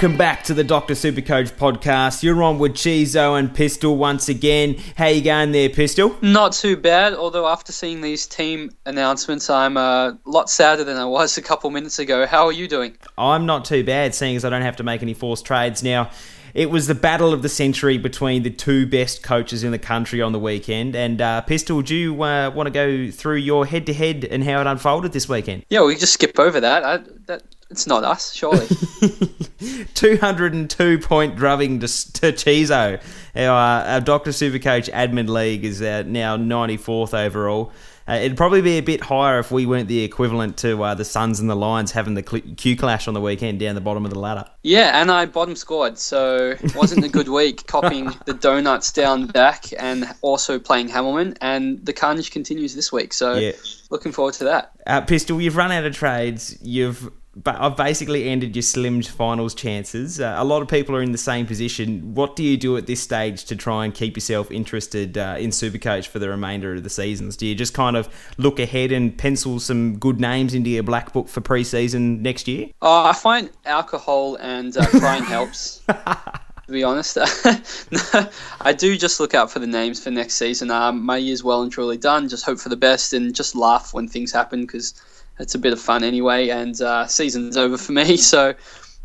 Welcome back to the Dr. Supercoach podcast. You're on with Chizo and Pistol once again. How you going there, Pistol? Not too bad, although after seeing these team announcements, I'm a lot sadder than I was a couple minutes ago. How are you doing? I'm not too bad, seeing as I don't have to make any forced trades now. It was the battle of the century between the two best coaches in the country on the weekend. And uh, Pistol, do you uh, want to go through your head-to-head and how it unfolded this weekend? Yeah, we just skip over that. I, that it's not us, surely. 202 point drubbing to, to Chizo. Our, uh, our Dr. Supercoach admin league is uh, now 94th overall. Uh, it'd probably be a bit higher if we weren't the equivalent to uh, the Suns and the Lions having the Q clash on the weekend down the bottom of the ladder. Yeah, and I bottom scored, so it wasn't a good week copying the donuts down back and also playing Hamilton. And the carnage continues this week, so yeah. looking forward to that. Uh, Pistol, you've run out of trades. You've but I've basically ended your slimmed finals chances. Uh, a lot of people are in the same position. What do you do at this stage to try and keep yourself interested uh, in Supercoach for the remainder of the seasons? Do you just kind of look ahead and pencil some good names into your black book for preseason next year? Uh, I find alcohol and uh, crying helps. to be honest. I do just look out for the names for next season. Um, my year's well and truly done. Just hope for the best and just laugh when things happen because it's a bit of fun anyway, and uh, season's over for me. So,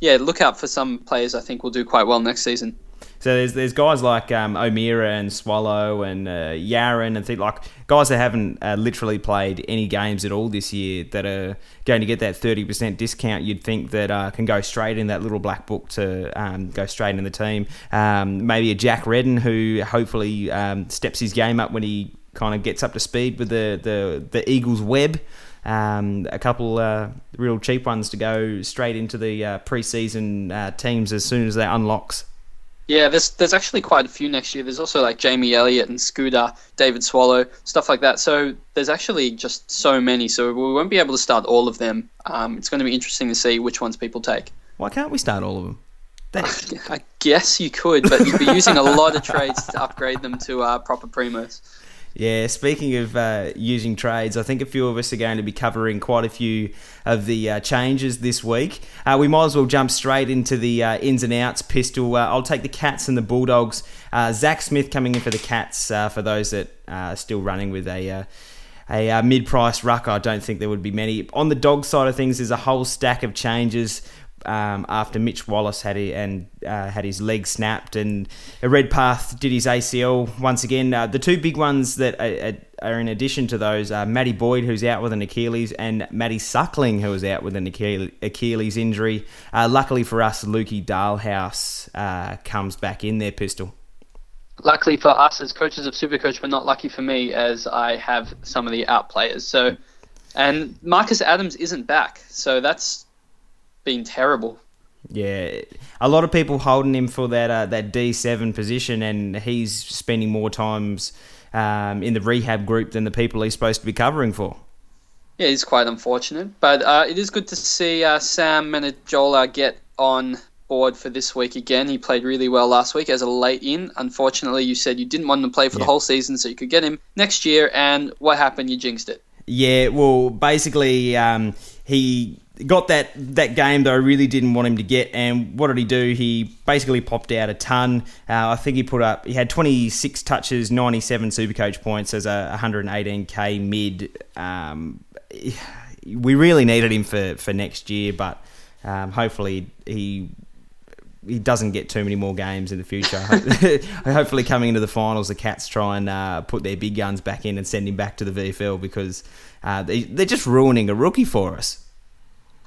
yeah, look out for some players I think will do quite well next season. So there's there's guys like um, O'Meara and Swallow and uh, Yarran and things like guys that haven't uh, literally played any games at all this year that are going to get that thirty percent discount. You'd think that uh, can go straight in that little black book to um, go straight in the team. Um, maybe a Jack Redden who hopefully um, steps his game up when he kind of gets up to speed with the the, the Eagles web. Um, a couple uh, real cheap ones to go straight into the uh, preseason uh, teams as soon as that unlocks. Yeah, there's there's actually quite a few next year. There's also like Jamie Elliott and Scooter, David Swallow, stuff like that. So there's actually just so many. So we won't be able to start all of them. Um, it's going to be interesting to see which ones people take. Why can't we start all of them? I guess you could, but you'd be using a lot of trades to upgrade them to uh, proper primos. Yeah, speaking of uh, using trades, I think a few of us are going to be covering quite a few of the uh, changes this week. Uh, we might as well jump straight into the uh, ins and outs pistol. Uh, I'll take the Cats and the Bulldogs. Uh, Zach Smith coming in for the Cats, for those that are still running with a. a mid-price rucker, I don't think there would be many. On the dog side of things, there's a whole stack of changes um, after Mitch Wallace had and uh, had his leg snapped, and Redpath did his ACL once again. Uh, the two big ones that are, are, in addition to those are Matty Boyd, who's out with an Achilles, and Matty Suckling, who is out with an Achilles injury. Uh, luckily for us, Lukey Dahlhaus uh, comes back in their pistol. Luckily for us as coaches of Supercoach, but not lucky for me as I have some of the out players. So, and Marcus Adams isn't back, so that's been terrible. Yeah, a lot of people holding him for that uh, that D seven position, and he's spending more times um, in the rehab group than the people he's supposed to be covering for. Yeah, it's quite unfortunate, but uh, it is good to see uh, Sam Menegola get on board for this week again. He played really well last week as a late in. Unfortunately, you said you didn't want him to play for yeah. the whole season, so you could get him next year. And what happened? You jinxed it. Yeah, well, basically, um, he got that that game that I really didn't want him to get. And what did he do? He basically popped out a ton. Uh, I think he put up he had 26 touches, 97 Supercoach points as a 118k mid. Um, we really needed him for for next year, but um, hopefully he. He doesn't get too many more games in the future. Hopefully, coming into the finals, the Cats try and uh, put their big guns back in and send him back to the VFL because uh, they, they're just ruining a rookie for us.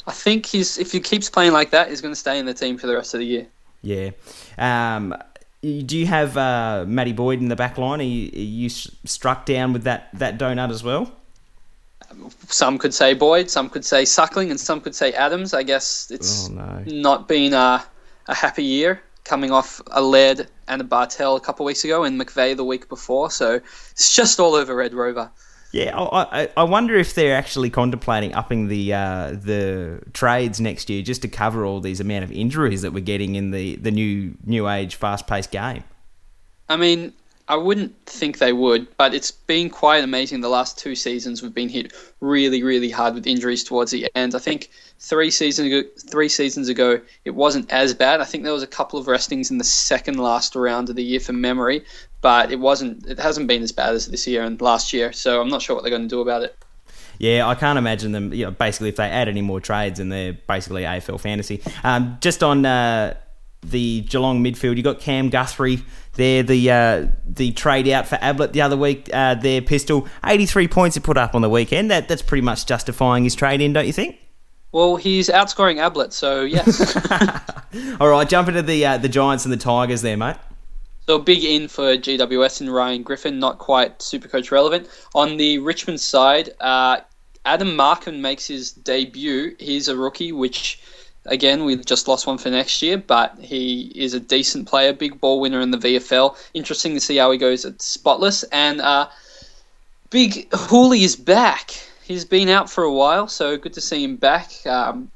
I think he's if he keeps playing like that, he's going to stay in the team for the rest of the year. Yeah. Um, do you have uh, Matty Boyd in the back line? Are you, are you, struck down with that, that donut as well? Some could say Boyd, some could say Suckling, and some could say Adams. I guess it's oh, no. not been a, a happy year coming off a Laird and a Bartel a couple of weeks ago and McVeigh the week before. So it's just all over Red Rover. Yeah, I, I wonder if they're actually contemplating upping the uh, the trades next year just to cover all these amount of injuries that we're getting in the, the new new age fast paced game. I mean, I wouldn't think they would, but it's been quite amazing. The last two seasons, we've been hit really, really hard with injuries towards the end. I think three seasons ago, three seasons ago, it wasn't as bad. I think there was a couple of restings in the second last round of the year for memory, but it wasn't. It hasn't been as bad as this year and last year. So I'm not sure what they're going to do about it. Yeah, I can't imagine them. You know, basically, if they add any more trades, and they're basically AFL fantasy. Um, just on uh, the Geelong midfield, you got Cam Guthrie there, the uh, the trade out for Ablett the other week. Uh, their pistol, eighty three points he put up on the weekend. That that's pretty much justifying his trade in, don't you think? Well, he's outscoring Ablett, so yes. All right, jump into the uh, the Giants and the Tigers there, mate. So big in for GWS and Ryan Griffin, not quite super coach relevant. On the Richmond side, uh, Adam Markham makes his debut. He's a rookie, which again we've just lost one for next year, but he is a decent player, big ball winner in the VFL. Interesting to see how he goes at Spotless. And uh, Big Hooley is back. He's been out for a while, so good to see him back. Um,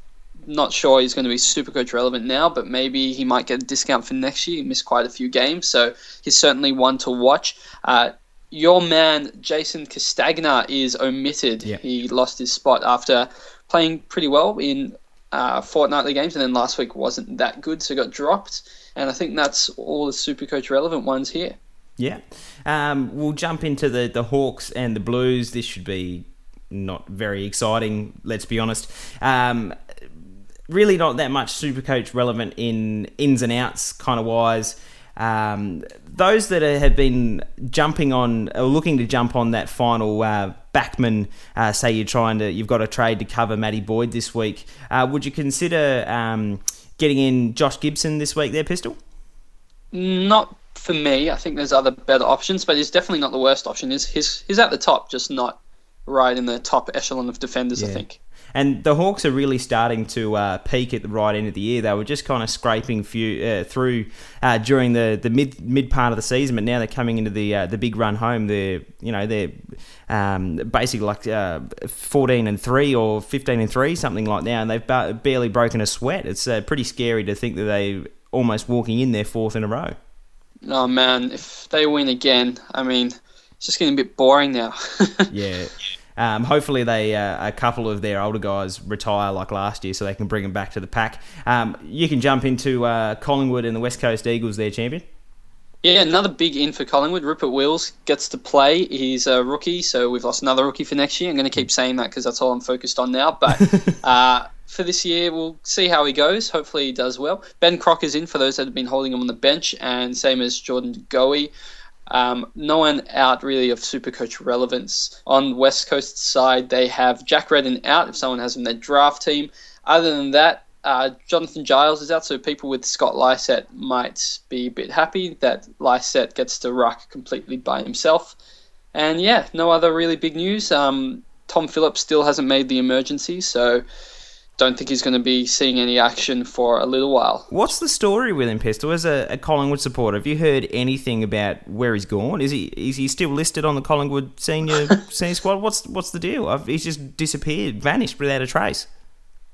not sure he's going to be super coach relevant now, but maybe he might get a discount for next year. He missed quite a few games, so he's certainly one to watch. Uh, your man Jason Castagna is omitted. Yeah. He lost his spot after playing pretty well in uh, fortnightly games, and then last week wasn't that good, so got dropped. And I think that's all the super coach relevant ones here. Yeah. Um, we'll jump into the, the Hawks and the Blues. This should be not very exciting, let's be honest. Um, really not that much super coach relevant in ins and outs kind of wise. Um, those that have been jumping on or looking to jump on that final uh, backman, uh, say you're trying to, you've got a trade to cover Matty Boyd this week. Uh, would you consider um, getting in Josh Gibson this week? There, pistol. Not for me. I think there's other better options, but he's definitely not the worst option. He's he's, he's at the top, just not right in the top echelon of defenders. I think. And the Hawks are really starting to uh, peak at the right end of the year. They were just kind of scraping few, uh, through uh, during the, the mid mid part of the season, but now they're coming into the uh, the big run home. They're you know they're um, basically like uh, fourteen and three or fifteen and three, something like that, and they've ba- barely broken a sweat. It's uh, pretty scary to think that they're almost walking in their fourth in a row. Oh man, if they win again, I mean, it's just getting a bit boring now. Yeah. Um, hopefully, they uh, a couple of their older guys retire like last year, so they can bring them back to the pack. Um, you can jump into uh, Collingwood and the West Coast Eagles, their champion. Yeah, another big in for Collingwood. Rupert Wills gets to play. He's a rookie, so we've lost another rookie for next year. I'm going to keep saying that because that's all I'm focused on now. But uh, for this year, we'll see how he goes. Hopefully, he does well. Ben Crocker's in for those that have been holding him on the bench, and same as Jordan Goey. Um, no one out really of super coach relevance. On West Coast side, they have Jack Redden out if someone has him in their draft team. Other than that, uh, Jonathan Giles is out, so people with Scott Lycett might be a bit happy that Lycett gets to ruck completely by himself. And yeah, no other really big news. Um, Tom Phillips still hasn't made the emergency, so don't think he's going to be seeing any action for a little while. What's the story with him, Pistol? As a, a Collingwood supporter, have you heard anything about where he's gone? Is he is he still listed on the Collingwood senior senior squad? What's what's the deal? I've, he's just disappeared, vanished without a trace.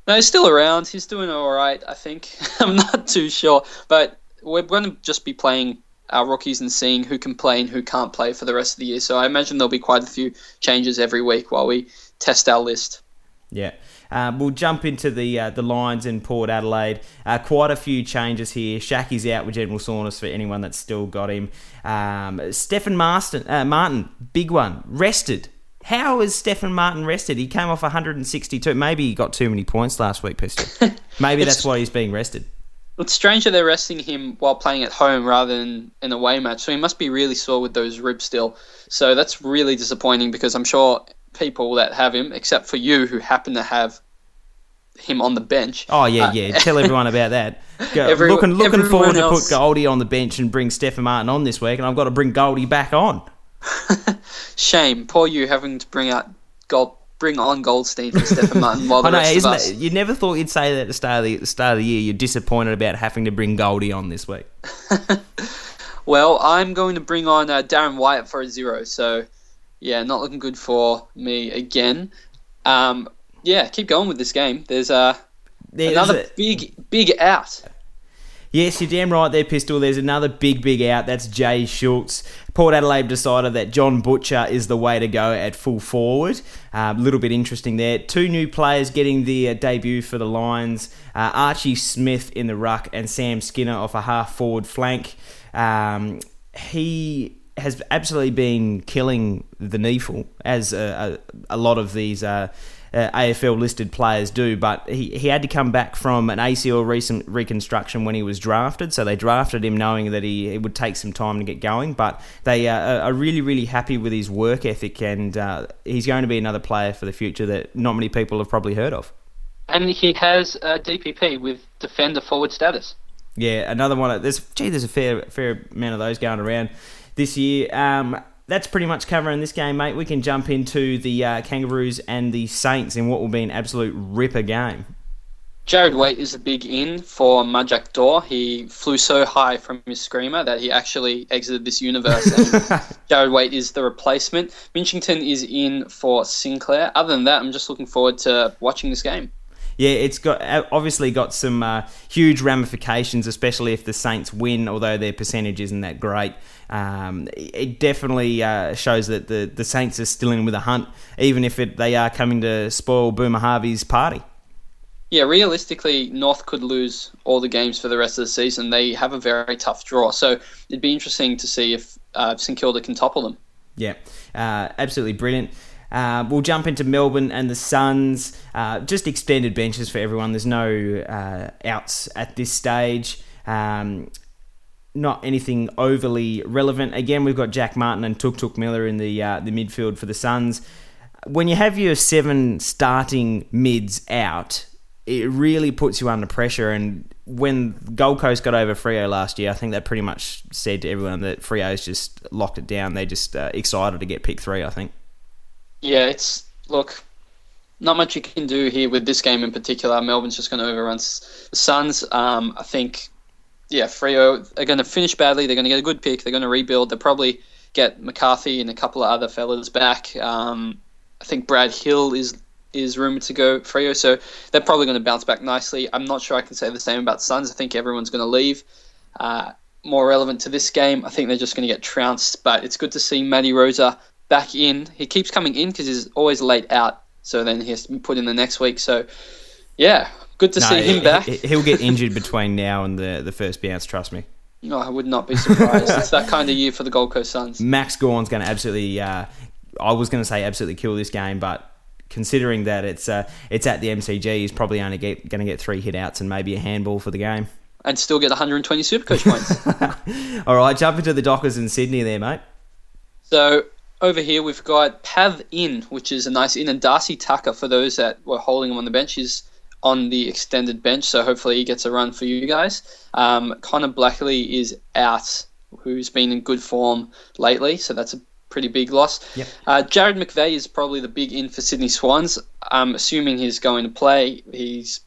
No, he's still around. He's doing all right, I think. I'm not too sure, but we're going to just be playing our rookies and seeing who can play and who can't play for the rest of the year. So I imagine there'll be quite a few changes every week while we test our list. Yeah. Uh, we'll jump into the uh, the Lions in Port Adelaide. Uh, quite a few changes here. Shacky's out with General Saunders for anyone that's still got him. Um, Stephen Marston, uh, Martin, big one, rested. How is Stefan Martin rested? He came off 162. Maybe he got too many points last week, Pistol. Maybe that's why he's being rested. It's strange that they're resting him while playing at home rather than an away match. So he must be really sore with those ribs still. So that's really disappointing because I'm sure people that have him, except for you who happen to have him on the bench. Oh yeah, uh, yeah. Tell everyone about that. Go, Every- looking looking forward everyone to put Goldie on the bench and bring Stefan Martin on this week, and I've got to bring Goldie back on. Shame, poor you having to bring out gold, bring on Goldstein for Stefan Martin while the I know, rest of isn't us. it? You never thought you'd say that at the start of the, the start of the year. You're disappointed about having to bring Goldie on this week. Well, I'm going to bring on uh, Darren Wyatt for a zero. So, yeah, not looking good for me again. Um, yeah, keep going with this game. There's uh, There's another a- big, big out. Yes, you're damn right there, Pistol. There's another big, big out. That's Jay Schultz. Port Adelaide decided that John Butcher is the way to go at full forward. A little bit interesting there. Two new players getting the uh, debut for the Lions uh, Archie Smith in the ruck and Sam Skinner off a half forward flank. Um, he has absolutely been killing the NEAFL, as a, a, a lot of these uh, uh, AFL listed players do, but he, he had to come back from an ACL recent reconstruction when he was drafted. So they drafted him knowing that he it would take some time to get going, but they uh, are really, really happy with his work ethic, and uh, he's going to be another player for the future that not many people have probably heard of. And he has a DPP with defender forward status. Yeah, another one. There's gee, there's a fair fair amount of those going around this year. Um, that's pretty much covering this game, mate. We can jump into the uh, Kangaroos and the Saints in what will be an absolute ripper game. Jarrad Waite is a big in for Majak Daw. He flew so high from his screamer that he actually exited this universe. Jarrad Waite is the replacement. Minchington is in for Sinclair. Other than that, I'm just looking forward to watching this game yeah, it's got obviously got some uh, huge ramifications, especially if the Saints win. Although their percentage isn't that great, um, it definitely uh, shows that the, the Saints are still in with a hunt, even if it, they are coming to spoil Boomer Harvey's party. Yeah, realistically, North could lose all the games for the rest of the season. They have a very tough draw, so it'd be interesting to see if uh, St Kilda can topple them. Yeah, uh, absolutely brilliant. Uh, we'll jump into Melbourne and the Suns. Uh, just extended benches for everyone. There's no uh, outs at this stage. Um, not anything overly relevant. Again, we've got Jack Martin and Tuk Tuk Miller in the uh, the midfield for the Suns. When you have your seven starting mids out, it really puts you under pressure. And when Gold Coast got over Freo last year, I think that pretty much said to everyone that Freo's just locked it down. They're just uh, excited to get pick three. I think. Yeah, it's look, not much you can do here with this game in particular. Melbourne's just going to overrun the Suns. Um, I think, yeah, Freo are going to finish badly. They're going to get a good pick. They're going to rebuild. They'll probably get McCarthy and a couple of other fellas back. Um, I think Brad Hill is is rumored to go Freo, so they're probably going to bounce back nicely. I'm not sure I can say the same about Suns. I think everyone's going to leave. Uh, more relevant to this game, I think they're just going to get trounced. But it's good to see Matty Rosa back in. He keeps coming in because he's always late out. So then he has to be put in the next week. So yeah, good to no, see him back. He'll get injured between now and the the first bounce. Trust me. No, I would not be surprised. it's that kind of year for the Gold Coast Suns. Max Gawn's going to absolutely. Uh, I was going to say absolutely kill this game, but considering that it's uh, it's at the MCG, he's probably only get, going to get three hit outs and maybe a handball for the game. And still get 120 Supercoach points. All right, jump into the Dockers in Sydney there, mate. So over here we've got Pav In, which is a nice in, and Darcy Tucker for those that were holding him on the bench. He's on the extended bench, so hopefully he gets a run for you guys. Um, Connor Blackley is out, who's been in good form lately, so that's a pretty big loss. Yep. Uh, Jarrad McVeigh is probably the big in for Sydney Swans. I'm assuming he's going to play. He's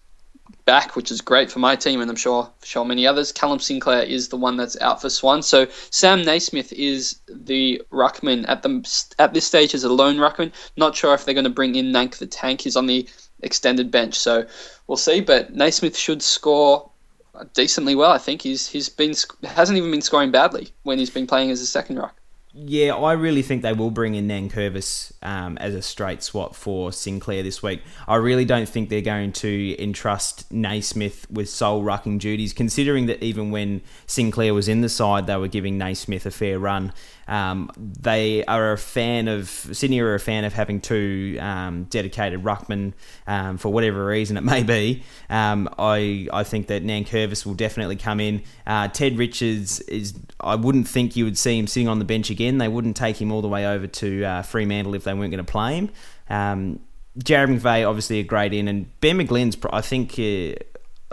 back, which is great for my team, and I'm sure for sure many others. Callum Sinclair is the one that's out for Swan. So Sam Naismith is the ruckman at the at this stage as a lone ruckman. Not sure if they're going to bring in Nank the Tank. He's on the extended bench, so we'll see. But Naismith should score decently well. I think he's he's been hasn't even been scoring badly when he's been playing as a second ruck. Yeah, I really think they will bring in Nankervis um, as a straight swap for Sinclair this week. I really don't think they're going to entrust Naismith with sole rucking duties, considering that even when Sinclair was in the side, they were giving Naismith a fair run. Um, they are a fan of Sydney are a fan of having two um, dedicated ruckmen um, for whatever reason it may be. Um, I I think that Nankervis will definitely come in. Uh, Ted Richards is I wouldn't think you would see him sitting on the bench again. They wouldn't take him all the way over to uh, Fremantle if they weren't going to play him. Um, Jarrad McVeigh, obviously a great in, and Ben McGlynn's. I think uh,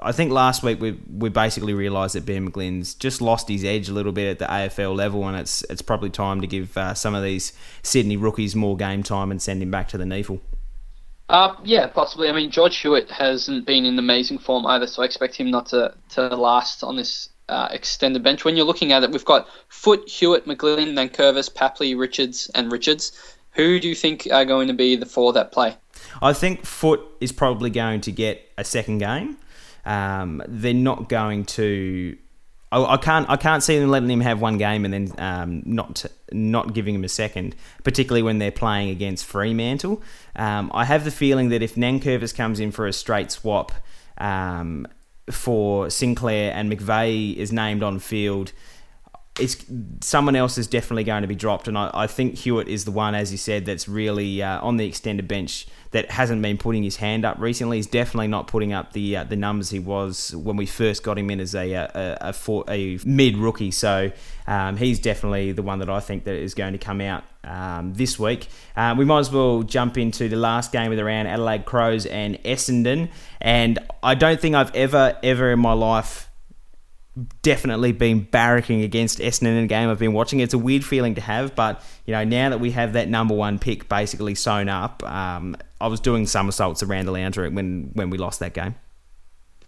I think last week we we basically realised that Ben McGlynn's just lost his edge a little bit at the AFL level, and it's it's probably time to give uh, some of these Sydney rookies more game time and send him back to the NEAFL. Uh, yeah, possibly. I mean, George Hewitt hasn't been in amazing form either, so I expect him not to, to last on this uh, extended bench. When you're looking at it, we've got Foote, Hewitt, McGlynn, Nankervis, Papley, Richards, and Richards. Who do you think are going to be the four that play? I think Foote is probably going to get a second game. Um, they're not going to. I, I can't. I can't see them letting him have one game and then um, not not giving him a second, particularly when they're playing against Fremantle. Um, I have the feeling that if Nankervis comes in for a straight swap um, for Sinclair and McVeigh is named on field, it's someone else is definitely going to be dropped, and I, I think Hewitt is the one, as you said, that's really uh, on the extended bench that hasn't been putting his hand up recently. He's definitely not putting up the uh, the numbers he was when we first got him in as a a, a, a, a mid rookie. So um, he's definitely the one that I think that is going to come out um, this week. Uh, we might as well jump into the last game of the round: Adelaide Crows and Essendon. And I don't think I've ever ever in my life definitely been barracking against Essendon in a game I've been watching. It's a weird feeling to have, but you know now that we have that number one pick basically sewn up, um, I was doing somersaults around the lounge when when we lost that game.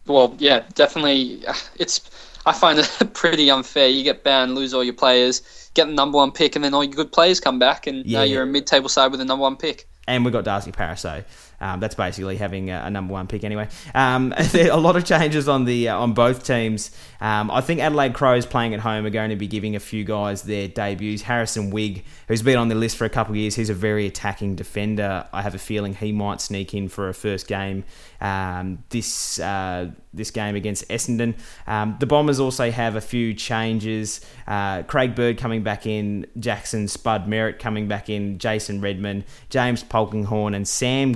Well, yeah, definitely. It's I find it pretty unfair. You get banned, lose all your players, get the number one pick, and then all your good players come back, and yeah. now you're a mid-table side with a number one pick. And we got Darcy Parish. Um, that's basically having a, a, number one pick anyway. Um, a lot of changes on the uh, on both teams. Um, I think Adelaide Crows playing at home are going to be giving a few guys their debuts. Harrison Wigg, who's been on the list for a couple of years, he's a very attacking defender. I have a feeling he might sneak in for a first game um, this uh, this game against Essendon. Um, the Bombers also have a few changes. Uh, Craig Bird coming back in, Jackson Spud Merrett coming back in, Jason Redman, James Polkinghorne, and Sam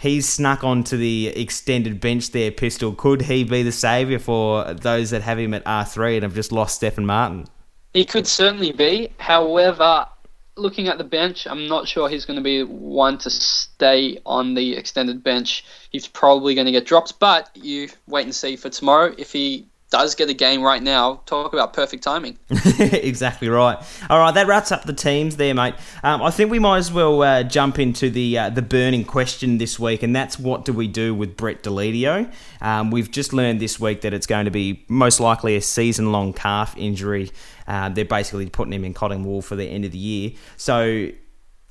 He's snuck onto the extended bench there, Pistol. Could he be the saviour for those that have him at R3 and have just lost Stefan Martin? He could certainly be. However, looking at the bench, I'm not sure he's going to be one to stay on the extended bench. He's probably going to get dropped, but you wait and see for tomorrow. If he does get a game right now, talk about perfect timing. exactly right. All right, that wraps up the teams there, mate. Um, I think we might as well uh, jump into the uh, the burning question this week, and that's what do we do with Brett Deledio? Um, we've just learned this week that it's going to be most likely a season long calf injury. Uh, they're basically putting him in cotton wool for the end of the year. So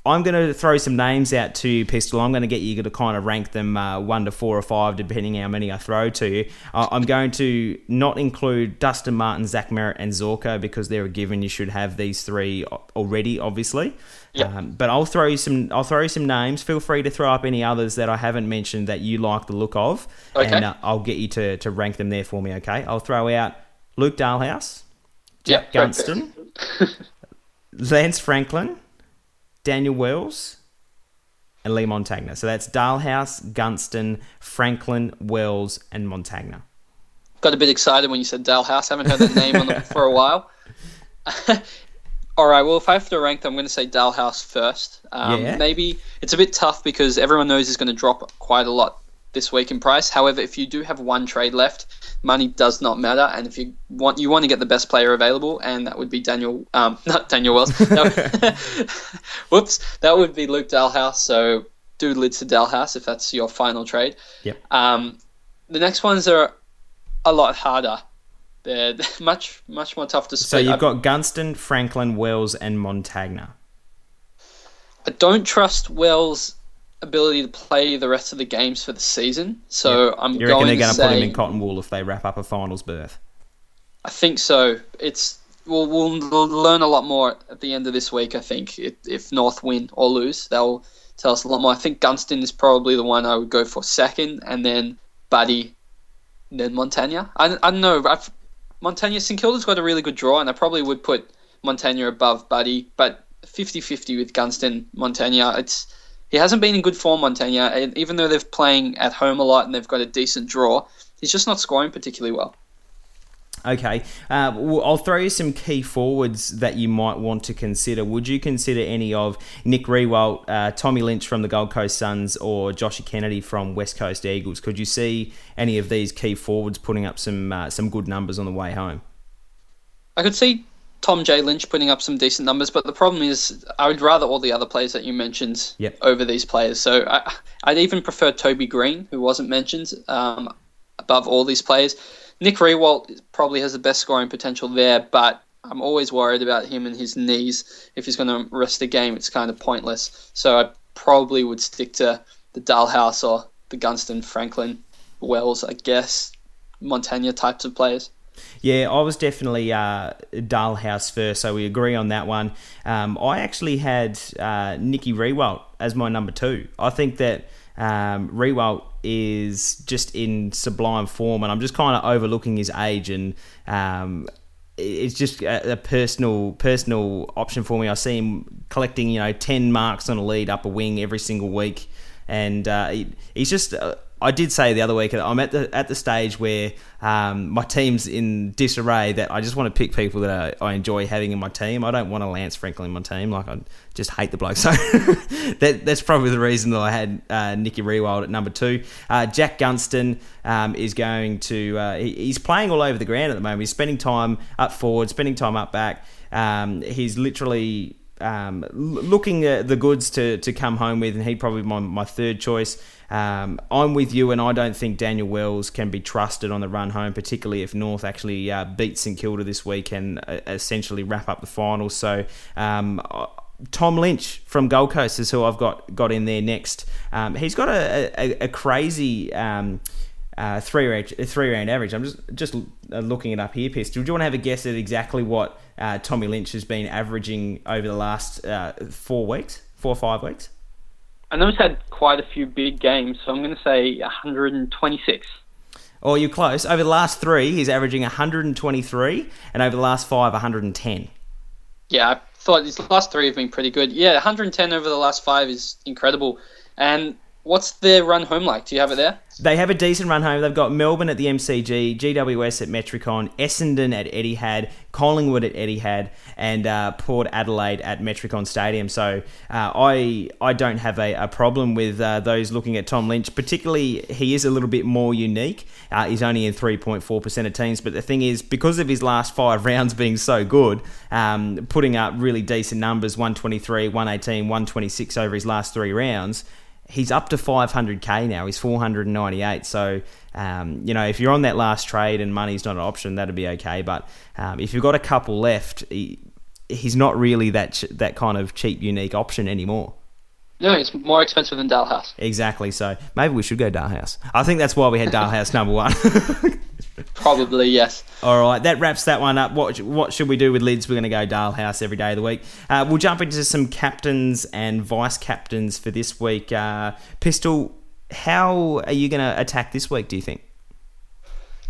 I'm going to throw some names out to you, Pistol. I'm going to get you to kind of rank them uh, one to four or five, depending how many I throw to you. Uh, I'm going to not include Dustin Martin, Zach Merrett, and Zorko because they're a given. You should have these three already, obviously. Yep. Um, but I'll throw you some. I'll throw you some names. Feel free to throw up any others that I haven't mentioned that you like the look of, okay. and uh, I'll get you to to rank them there for me. Okay. I'll throw out Luke Dahlhaus, Jack yep, Gunston, Lance Franklin, Daniel Wells, and Leigh Montagna. So that's Dahlhaus, Gunston, Franklin, Wells, and Montagna. Got a bit excited when you said Dahlhaus. Haven't heard that name the, for a while. All right. Well, if I have to rank them, I'm going to say Dahlhaus first. Um, yeah. Maybe it's a bit tough because everyone knows he's going to drop quite a lot this week in price. However, if you do have one trade left, money does not matter. And if you want, you want to get the best player available, and that would be Daniel, um, not Daniel Wells. whoops, that would be Luke Dahlhaus. So do lids to Dahlhaus if that's your final trade. Yep. Um, the next ones are a lot harder. They're much much more tough to split. So you've got Gunston, Franklin, Wells, and Montagna. I don't trust Wells ability to play the rest of the games for the season. So. I'm going to. you reckon they're going to put him in cotton wool if they wrap up a finals berth? I think so. It's we'll, we'll learn a lot more at the end of this week. I think if North win or lose, they'll tell us a lot more. I think Gunston is probably the one I would go for second, and then Buddy, then Montagna. I, I don't know. I've, Montagna St Kilda's got a really good draw, and I probably would put Montagna above Buddy, but 50-50 with Gunston, Montagna. It's he hasn't been in good form, Montagna, and even though they're playing at home a lot and they've got a decent draw, he's just not scoring particularly well. Okay, uh, I'll throw you some key forwards that you might want to consider. Would you consider any of Nick Riewoldt, uh, Tommy Lynch from the Gold Coast Suns, or Joshy Kennedy from West Coast Eagles? Could you see any of these key forwards putting up some uh, some good numbers on the way home? I could see Tom J. Lynch putting up some decent numbers, but the problem is I would rather all the other players that you mentioned yep. over these players. So I, would even prefer Toby Greene, who wasn't mentioned, um, above all these players. Nick Riewoldt probably has the best scoring potential there, but I'm always worried about him and his knees. If he's going to rest the game, it's kind of pointless. So I probably would stick to the Dahlhaus or the Gunston Franklin Wells, I guess, Montagna types of players. Yeah, I was definitely uh, House first, so we agree on that one. Um, I actually had uh, Nicky Riewoldt as my number two. I think that um, Riewoldt is just in sublime form, and I'm just kind of overlooking his age, and um, it's just a, a, personal personal option for me. I see him collecting, you know, ten marks on a lead up a wing every single week, and uh, he, he's just. Uh, I did say the other week that I'm at the at the stage where um, my team's in disarray that I just want to pick people that I, I, enjoy having in my team. I don't want a Lance Franklin in my team. Like I just hate the bloke. So that that's probably the reason that I had uh, Nicky Riewoldt at number two. Uh, Jack Gunston um, is going to uh, he, he's playing all over the ground at the moment. He's spending time up forward, spending time up back. Um, he's literally um, looking at the goods to, to come home with, and he'd probably my, my third choice. Um, I'm with you, and I don't think Daniel Wells can be trusted on the run home, particularly if North actually uh, beat St Kilda this week and uh, essentially wrap up the finals. So. Um, Tom Lynch from Gold Coast is who I've got got in there next. Um, he's got a, a, a crazy um, uh, three round three round average. I'm just just uh, looking it up here. Pistol. Do you want to have a guess at exactly what uh, Tommy Lynch has been averaging over the last uh, four weeks, four or five weeks? And he's had quite a few big games, so I'm going to say 126. Oh, you're close. Over the last three, he's averaging 123, and over the last five, 110. Yeah, I thought these last three have been pretty good. Yeah, 110 over the last five is incredible. And what's their run home like? Do you have it there? They have a decent run home. They've got Melbourne at the MCG, GWS at Metricon, Essendon at Etihad, Collingwood at Etihad, and uh, Port Adelaide at Metricon Stadium. So uh, I I don't have a, a problem with uh, those looking at Tom Lynch. Particularly, he is a little bit more unique. Uh, he's only in 3.4% of teams, but the thing is, because of his last five rounds being so good, um, putting up really decent numbers 123, 118, 126 over his last three rounds he's up to 500k now. He's 498. So, um, you know, if you're on that last trade and money's not an option, that'd be okay. But um, if you've got a couple left, he, he's not really that that kind of cheap, unique option anymore. No, it's more expensive than Dahlhaus. Exactly. So maybe we should go Dahlhaus. I think that's why we had Dahlhaus number one. Probably yes. All right, that wraps that one up. What what should we do with lids? We're going to go Dahlhaus every day of the week. Uh, we'll jump into some captains and vice captains for this week. Uh, Pistol, how are you going to attack this week? Do you think?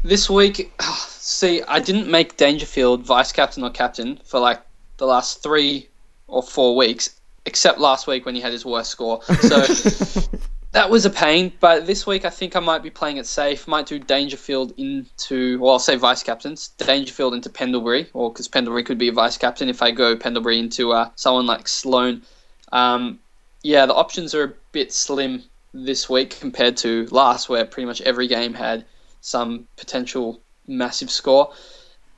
This week, see, I didn't make Dangerfield vice captain or captain for like the last three or four weeks, except last week when he had his worst score. So that was a pain, but this week I think I might be playing it safe. Might do Dangerfield into, well, I'll say vice captains. Dangerfield into Pendlebury, or because Pendlebury could be a vice captain if I go Pendlebury into uh, someone like Sloane. Um, yeah, the options are a bit slim this week compared to last, where pretty much every game had some potential massive score.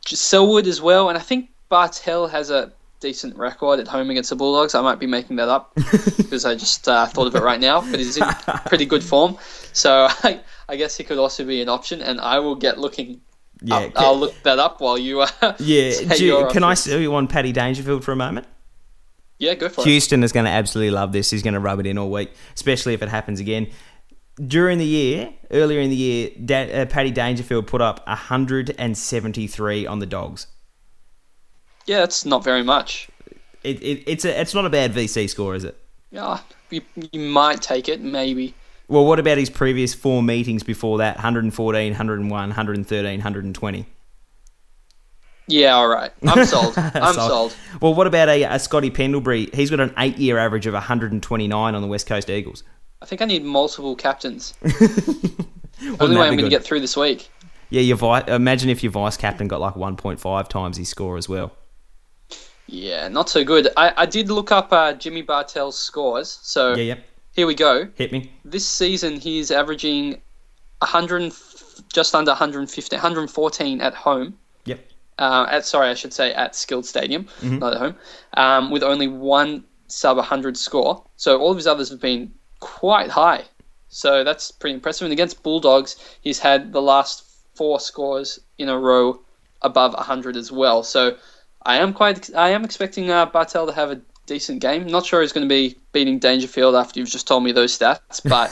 Just Selwood as well, and I think Bartel has a decent record at home against the Bulldogs. I might be making that up because I just uh, thought of it right now, but he's in pretty good form. So I, I, guess he could also be an option, and I will get looking. Yeah, up, can, I'll look that up while you. Uh, yeah, you, can I see you on Paddy Dangerfield for a moment? Yeah, go for Houston it. Houston is going to absolutely love this. He's going to rub it in all week, especially if it happens again. During the year, earlier in the year, da- uh, Paddy Dangerfield put up 173 on the Dogs. Yeah, it's not very much. It, it, it's a, it's not a bad VC score, is it? Yeah, you, you might take it, maybe. Well, what about his previous four meetings before that? 114, 101, 113, 120. Yeah, all right. I'm sold. I'm sold. sold. Well, what about a, a Scotty Pendlebury? He's got an eight-year average of 129 on the West Coast Eagles. I think I need multiple captains. Only way I'm going to get through this week. Yeah, your vi- imagine if your vice captain got like 1.5 times his score as well. Yeah, not so good. I, I did look up uh, Jimmy Bartel's scores. So yeah, yeah. here we go. Hit me. This season, he's averaging 100, just under 115, 114 at home. Yep. Uh, at sorry, I should say at Skilled Stadium, mm-hmm. not at home, um, with only one sub 100 score. So all of his others have been quite high. So that's pretty impressive. And against Bulldogs, he's had the last four scores in a row above 100 as well. So I am quite. I am expecting uh, Bartel to have a decent game. Not sure he's going to be beating Dangerfield after you've just told me those stats, but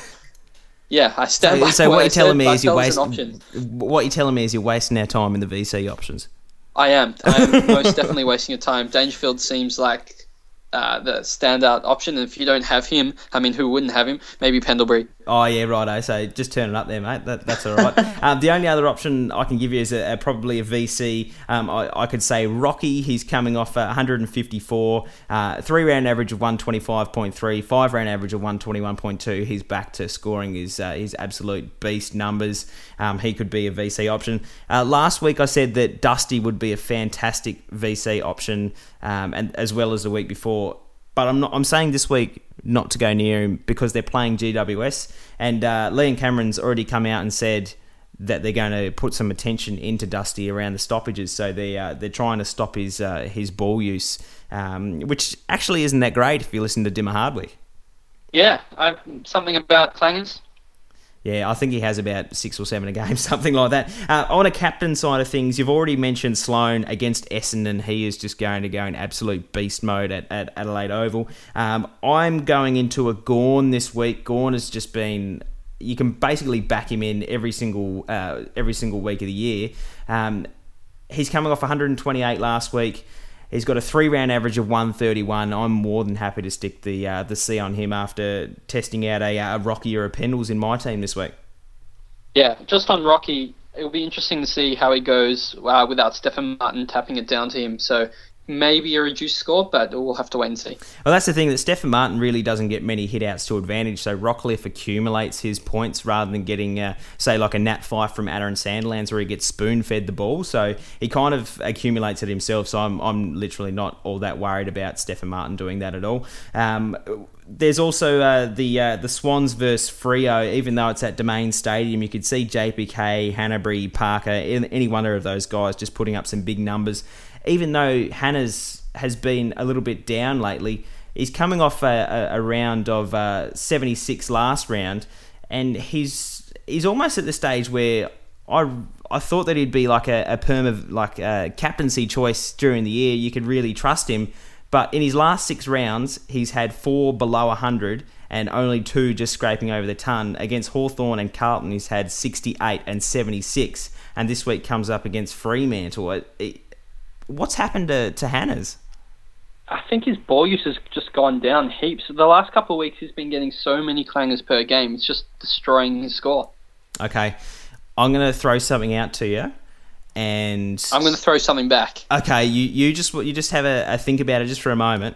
Yeah, I stand So, by so what, what you're telling me is you're wasting. What you're telling me is you're wasting our time in the VC options. I am. I am most definitely wasting your time. Dangerfield seems like uh, the standout option, and if you don't have him, I mean, who wouldn't have him? Maybe Pendlebury. Oh yeah, righto. So just turn it up there, mate. That, that's all right. um, the only other option I can give you is a, a, probably a VC. Um, I, I could say Rocky. He's coming off uh, 154, uh, three round average of 125.3, five round average of 121.2. He's back to scoring his uh, his absolute beast numbers. Um, he could be a VC option. Uh, last week I said that Dusty would be a fantastic VC option, um, and as well as the week before. But I'm not. I'm saying this week not to go near him because they're playing GWS, and uh, Leon Cameron's already come out and said that they're going to put some attention into Dusty around the stoppages. So they uh, they're trying to stop his uh, his ball use, um, which actually isn't that great if you listen to Dimma Hardwick. Yeah, I, something about clangers. Yeah, I think he has about six or seven a game, something like that. Uh, on a captain side of things, you've already mentioned Sloane against Essendon. He is just going to go in absolute beast mode at, at Adelaide Oval. Um, I'm going into a Gawn this week. Gawn has just been. You can basically back him in every single uh, every single week of the year. Um, he's coming off 128 last week. He's got a three round average of 131. I'm more than happy to stick the uh, the C on him after testing out a, a Rocky or a Pendles in my team this week. Yeah, just on Rocky, it'll be interesting to see how he goes uh, without Stefan Martin tapping it down to him. So maybe a reduced score, but we'll have to wait and see. Well, that's the thing that Stefan Martin really doesn't get many hitouts to advantage. So Rockliff accumulates his points rather than getting, uh, say, like a Nat Fyfe from Aaron Sandilands where he gets spoon fed the ball. So he kind of accumulates it himself. So I'm, I'm literally not all that worried about Stefan Martin doing that at all. Um, there's also uh, the uh, the Swans versus Freo. Even though it's at Domain Stadium, you could see JPK, Hannebery, Parker, any one of those guys just putting up some big numbers. Even though Hannah's has been a little bit down lately, he's coming off a, a, a round of uh, 76 last round, and he's he's almost at the stage where I I thought that he'd be like a, a perm of like a captaincy choice during the year. You could really trust him. But in his last six rounds, he's had four below 100 and only two just scraping over the ton. Against Hawthorn and Carlton, he's had 68 and 76. And this week comes up against Fremantle. It, it, what's happened to, to Hannah's? I think his ball use has just gone down heaps. The last couple of weeks, he's been getting so many clangers per game. It's just destroying his score. Okay. I'm going to throw something out to you. And I'm going to throw something back. Okay, you, you just you just have a, a think about it just for a moment.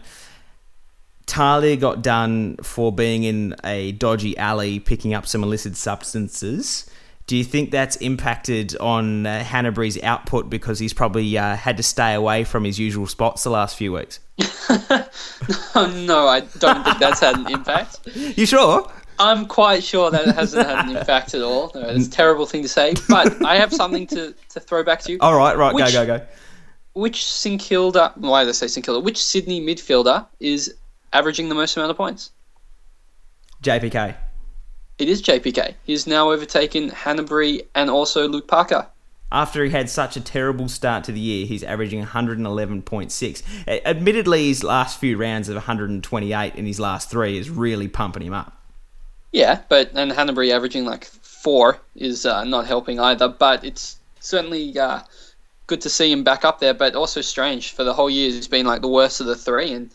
Talia got done for being in a dodgy alley picking up some illicit substances. Do you think that's impacted on uh, Hannebery's output because he's probably uh, had to stay away from his usual spots the last few weeks? no, I don't think that's had an impact. You sure? I'm quite sure that it hasn't had an impact at all. No, it's a terrible thing to say, but I have something to, to throw back to you. All right, right, Which- go, go, go. Which St Kilda, why did I say St Kilda? Which Sydney midfielder is averaging the most amount of points? JPK. It is JPK. He's now overtaken Hannebery and also Luke Parker. After he had such a terrible start to the year, he's averaging 111.6. Admittedly, his last few rounds of 128 in his last three is really pumping him up. Yeah, but and Hannebery averaging like four is uh, not helping either. But it's certainly uh, good to see him back up there. But also strange for the whole year he's been like the worst of the three. And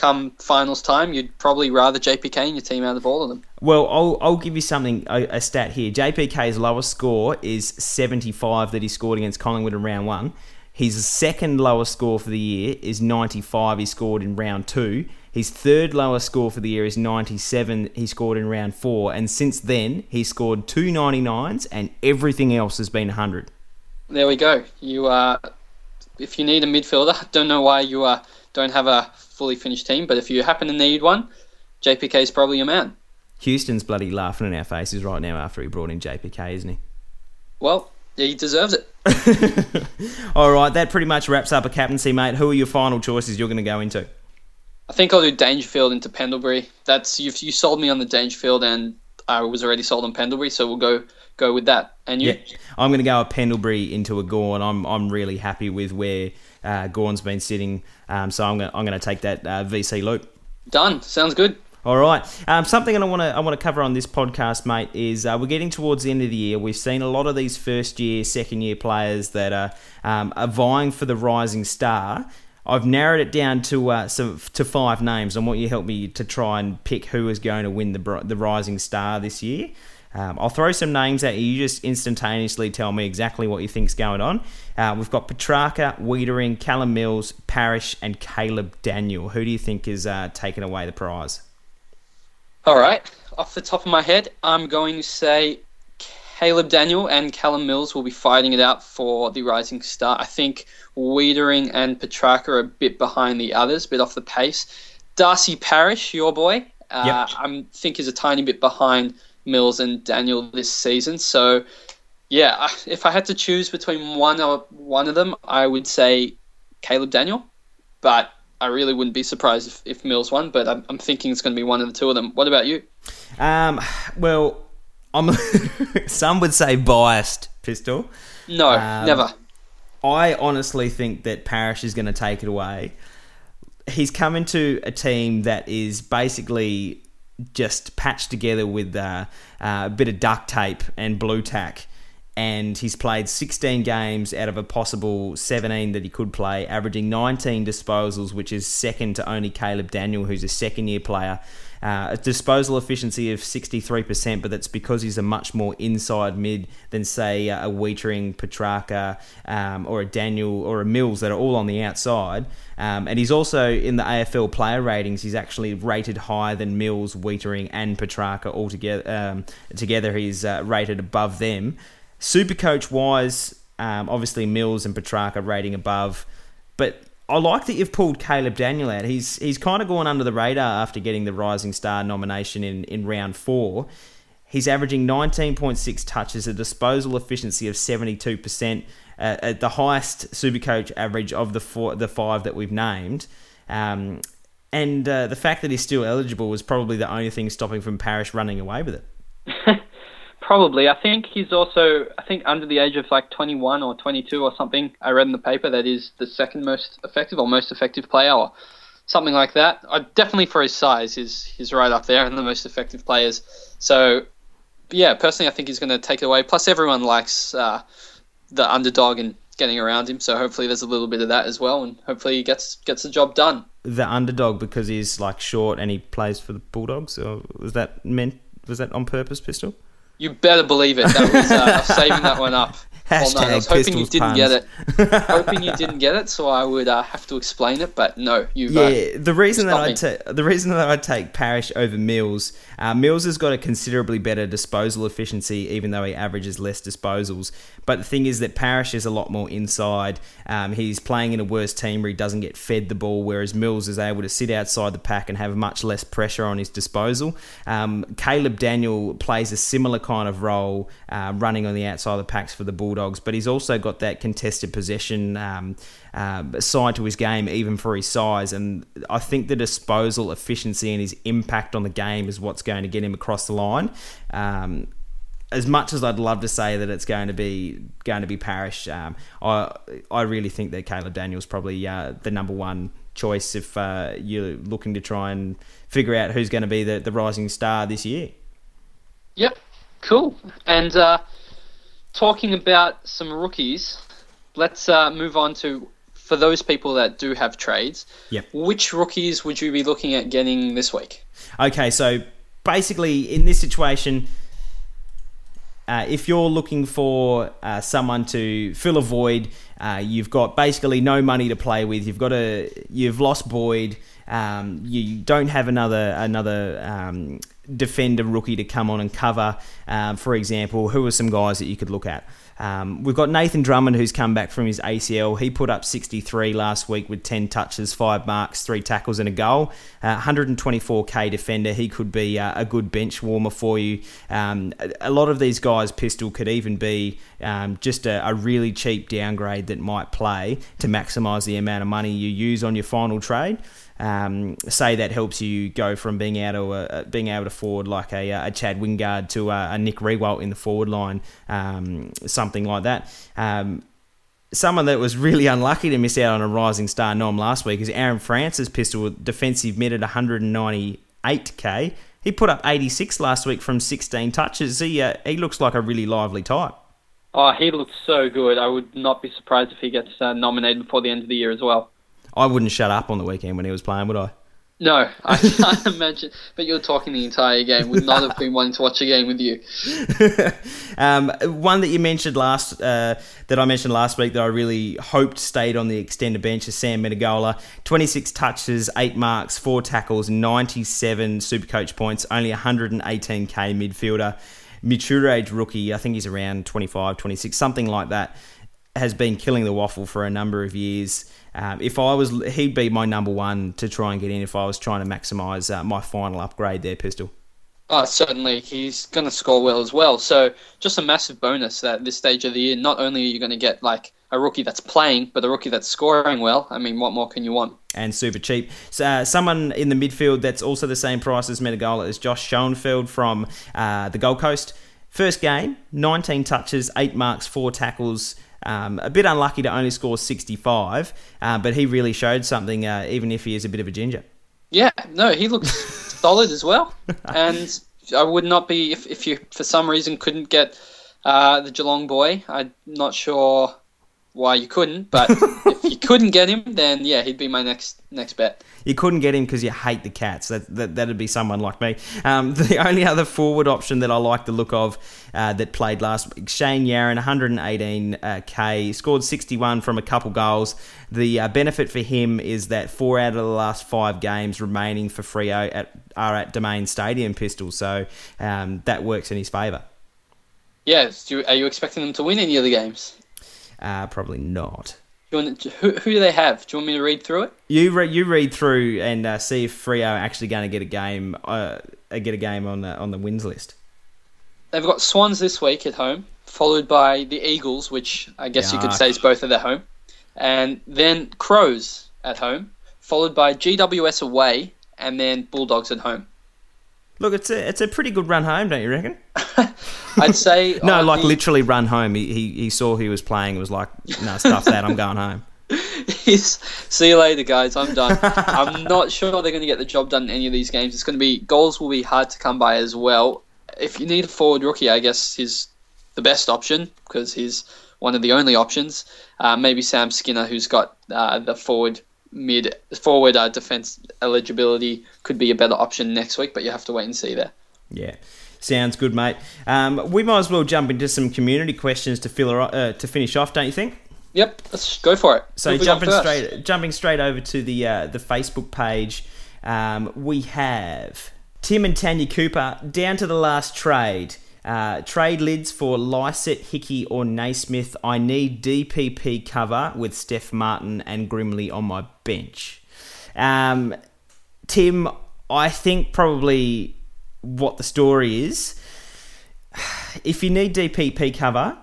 come finals time, you'd probably rather JPK and your team out of all of them. Well, I'll, I'll give you something, a, a stat here. JPK's lowest score is 75 that he scored against Collingwood in round one. His second lowest score for the year is 95 he scored in round two. His third lowest score for the year is 97 he scored in round four. And since then, he scored two 99s and everything else has been 100. There we go. You uh, if you need a midfielder, don't know why you uh, don't have a fully finished team, but if you happen to need one, JPK is probably your man. Houston's bloody laughing in our faces right now after he brought in JPK, isn't he? Well, he deserves it. All right, that pretty much wraps up a captaincy, mate. Who are your final choices you're going to go into? I think I'll do Dangerfield into Pendlebury. That's you. You sold me on the Dangerfield, and I was already sold on Pendlebury, so we'll go go with that. And you, Yeah, I'm going to go a Pendlebury into a Gawn. I'm I'm really happy with where uh, Gawn's been sitting, um, so I'm going I'm to take that uh, VC loop. done. Sounds good. All right. Um, something I want to I want to cover on this podcast, mate, is uh, we're getting towards the end of the year. We've seen a lot of these first year, second year players that are um, are vying for the rising star. I've narrowed it down to uh, so, to five names. I want you to help me to try and pick who is going to win the the rising star this year. Um, I'll throw some names at you. You just instantaneously tell me exactly what you think's going on. Uh, we've got Petrarca, Weitering, Callum Mills, Parish, and Caleb Daniel. Who do you think is uh, taking away the prize? All right. Off the top of my head, I'm going to say Caleb Daniel and Callum Mills will be fighting it out for the Rising Star. I think Weitering and Petrarca are a bit behind the others, a bit off the pace. Darcy Parish, your boy, uh, yep. I think is a tiny bit behind Mills and Daniel this season. So, yeah, if I had to choose between one or one of them, I would say Caleb Daniel. But I really wouldn't be surprised if, if Mills won, but I'm, I'm thinking it's going to be one of the two of them. What about you? Um, well, I'm. some would say biased, Pistol. No, um, never. I honestly think that Parish is going to take it away. He's come into a team that is basically just patched together with uh, uh, a bit of duct tape and blue tack and he's played 16 games out of a possible 17 that he could play, averaging 19 disposals, which is second to only Caleb Daniel, who's a second year player. Uh, a disposal efficiency of 63%, but that's because he's a much more inside mid than, say, a Weitering, Petrarca, um, or a Daniel or a Mills that are all on the outside. Um, and he's also in the AFL player ratings. He's actually rated higher than Mills, Weitering, and Petrarca altogether. Um, together, he's uh, rated above them. Super coach wise, um, obviously Mills and Petrarca rating above, but I like that you've pulled Caleb Daniel out. He's he's kind of gone under the radar after getting the Rising Star nomination in, in round four. He's averaging 19.6 touches, a disposal efficiency of 72%, uh, at the highest Supercoach average of the four, the five that we've named. Um, and uh, the fact that he's still eligible was probably the only thing stopping from Parish running away with it. Probably. I think he's also, I think under the age of like 21 or 22 or something, I read in the paper that is the second most effective or most effective player or something like that. I, definitely for his size, he's, he's right up there in the most effective players. So, yeah, personally, I think he's going to take it away. Plus, everyone likes uh, the underdog and getting around him. So hopefully, there's a little bit of that as well, and hopefully, he gets gets the job done. The underdog because he's like short and he plays for the Bulldogs, or was that meant? Was that on purpose, Pistol? You better believe it. That was uh, saving that one up. Hashtag well, no, I was hoping you didn't puns. get it. hoping you didn't get it, so I would uh, have to explain it. But no, you. Yeah, uh, the reason that I ta- the reason that I take Parish over Mills, uh, Mills has got a considerably better disposal efficiency, even though he averages less disposals. But the thing is that Parish is a lot more inside. Um, he's playing in a worse team where he doesn't get fed the ball, whereas Mills is able to sit outside the pack and have much less pressure on his disposal. Um, Caleb Daniel plays a similar kind of role, uh, running on the outside of the packs for the Bulldogs Bulldogs, but he's also got that contested possession um, uh, side to his game, even for his size. And I think the disposal efficiency and his impact on the game is what's going to get him across the line. Um, as much as I'd love to say that it's going to be going to be Parish, um, I I really think that Caleb Daniels probably uh, the number one choice if uh, you're looking to try and figure out who's going to be the, the rising star this year. Yep, cool. And uh, talking about some rookies, let's uh, move on to for those people that do have trades. Yep. Which rookies would you be looking at getting this week? Okay, so basically in this situation. Uh, if you're looking for uh, someone to fill a void, uh, you've got basically no money to play with. You've got a, you've lost Boyd. Um, you don't have another another um, defender rookie to come on and cover. Um, for example, who are some guys that you could look at? Um, we've got Nathan Drummond, who's come back from his ACL. He put up 63 last week with 10 touches, 5 marks, 3 tackles, and a goal. Uh, 124k defender. He could be uh, a good bench warmer for you. Um, a lot of these guys, Pistol, could even be um, just a, a, really cheap downgrade that might play to maximise the amount of money you use on your final trade. Um, say that helps you go from being able to uh, being able to forward like a, a Chad Wingard to a, a Nick Riewoldt in the forward line, um, something like that. Um, someone that was really unlucky to miss out on a rising star nom last week is Aaron Francis pistol defensive mid at 190 8k. He put up 86 last week from 16 touches. He uh, he looks like a really lively type. Oh, he looks so good. I would not be surprised if he gets uh, nominated before the end of the year as well. I wouldn't shut up on the weekend when he was playing, would I? No, I can't imagine. But you're talking the entire game. Would not have been wanting to watch a game with you. um, one that you mentioned last, uh, that I mentioned last week, that I really hoped stayed on the extended bench is Sam Menegola. 26 touches, eight marks, four tackles, 97 super coach points, only 118k midfielder. Mature age rookie, I think he's around 25, 26, something like that, has been killing the waffle for a number of years. Um, if I was, he'd be my number one to try and get in if I was trying to maximise uh, my final upgrade there, Pistol. Oh, certainly. He's going to score well as well. So, just a massive bonus that this stage of the year, not only are you going to get like a rookie that's playing, but a rookie that's scoring well. I mean, what more can you want? And super cheap. So, uh, someone in the midfield that's also the same price as Menegola is Josh Schoenfeld from uh, the Gold Coast. First game, 19 touches, 8 marks, 4 tackles. Um, a bit unlucky to only score 65, uh, but he really showed something, uh, even if he is a bit of a ginger. Yeah, no, he looks solid as well. And I would not be, if, if you for some reason couldn't get uh, the Geelong boy, I'm not sure why you couldn't, but if you couldn't get him, then yeah, he'd be my next next bet. You couldn't get him because you hate the cats. That, that that'd be someone like me. Um, the only other forward option that I like the look of uh, that played last week, Shane Yarran, 118k, scored 61 from a couple goals. The uh, benefit for him is that four out of the last five games remaining for Freo at, are at Domain Stadium Pistol, so um, that works in his favour. Yes, yeah, are you expecting them to win any of the games? Uh, probably not. Want, who, who do they have? Do you want me to read through it? You re- you read through and uh, see if Freo are actually going to get a game uh, get a game on the, on the wins list. They've got Swans this week at home, followed by the Eagles, which I guess Yuck. you could say is both of their home, and then Crows at home, followed by GWS away, and then Bulldogs at home. Look, it's a it's a pretty good run home, don't you reckon? I'd say no, like the... literally run home. He, he he saw he was playing and was like, "No, stuff that. I'm going home." See you later, guys. I'm done. I'm not sure they're going to get the job done in any of these games. It's going to be goals will be hard to come by as well. If you need a forward rookie, I guess he's the best option because he's one of the only options. Uh, maybe Sam Skinner, who's got uh, the forward mid forward uh, defense eligibility could be a better option next week, but you have to wait and see there. Yeah. Sounds good, mate. Um, we might as well jump into some community questions to fill uh, to finish off, don't you think? Yep, let's go for it. So jumping straight, jumping straight over to the uh, the Facebook page, um, we have Tim and Tanya Cooper down to the last trade. Uh, trade lids for Lycett, Hickey, or Naismith. I need DPP cover with Steph Martin and Grimley on my bench. Um, Tim, I think probably what the story is. If you need DPP cover,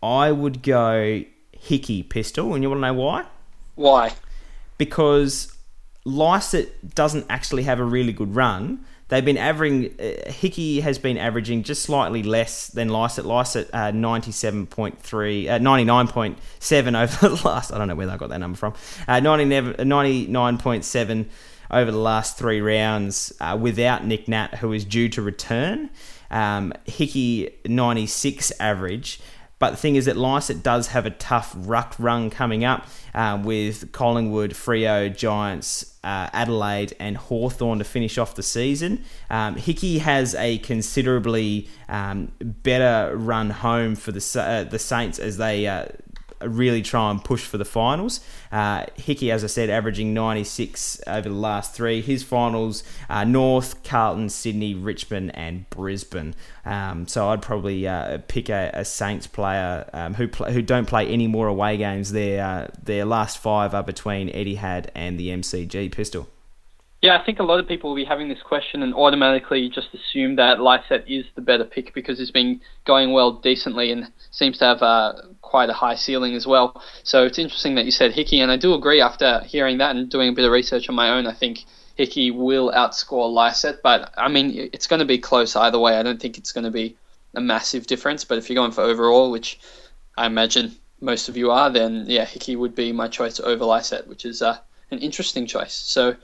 I would go Hickey pistol, and you want to know why? Why? Because Lycett doesn't actually have a really good run, They've been averaging, uh, Hickey has been averaging just slightly less than Lycett. Lycett, uh, 97.3, uh, 99.7 over the last, I don't know where they got that number from, uh, 99.7 over the last three rounds uh, without Nick Nat, who is due to return. Um, Hickey, 96 average. But the thing is that Lycett does have a tough ruck run coming up uh, with Collingwood, Freo, Giants, uh, Adelaide, and Hawthorn to finish off the season. Um, Hickey has a considerably um, better run home for the uh, the Saints as they uh, really try and push for the finals. Uh, Hickey, as I said, averaging 96 over the last three. His finals are North, Carlton, Sydney, Richmond, and Brisbane. Um, so I'd probably uh, pick a, a, Saints player um, who pl- who don't play any more away games. Their uh, their last five are between Etihad and the MCG Pistol. Yeah, I think a lot of people will be having this question and automatically just assume that Lycett is the better pick because he's been going well decently and seems to have uh, quite a high ceiling as well. So it's interesting that you said Hickey, and I do agree after hearing that and doing a bit of research on my own. I think Hickey will outscore Lycett, but I mean, it's going to be close either way. I don't think it's going to be a massive difference, but if you're going for overall, which I imagine most of you are, then yeah, Hickey would be my choice over Lycett, which is uh, an interesting choice. So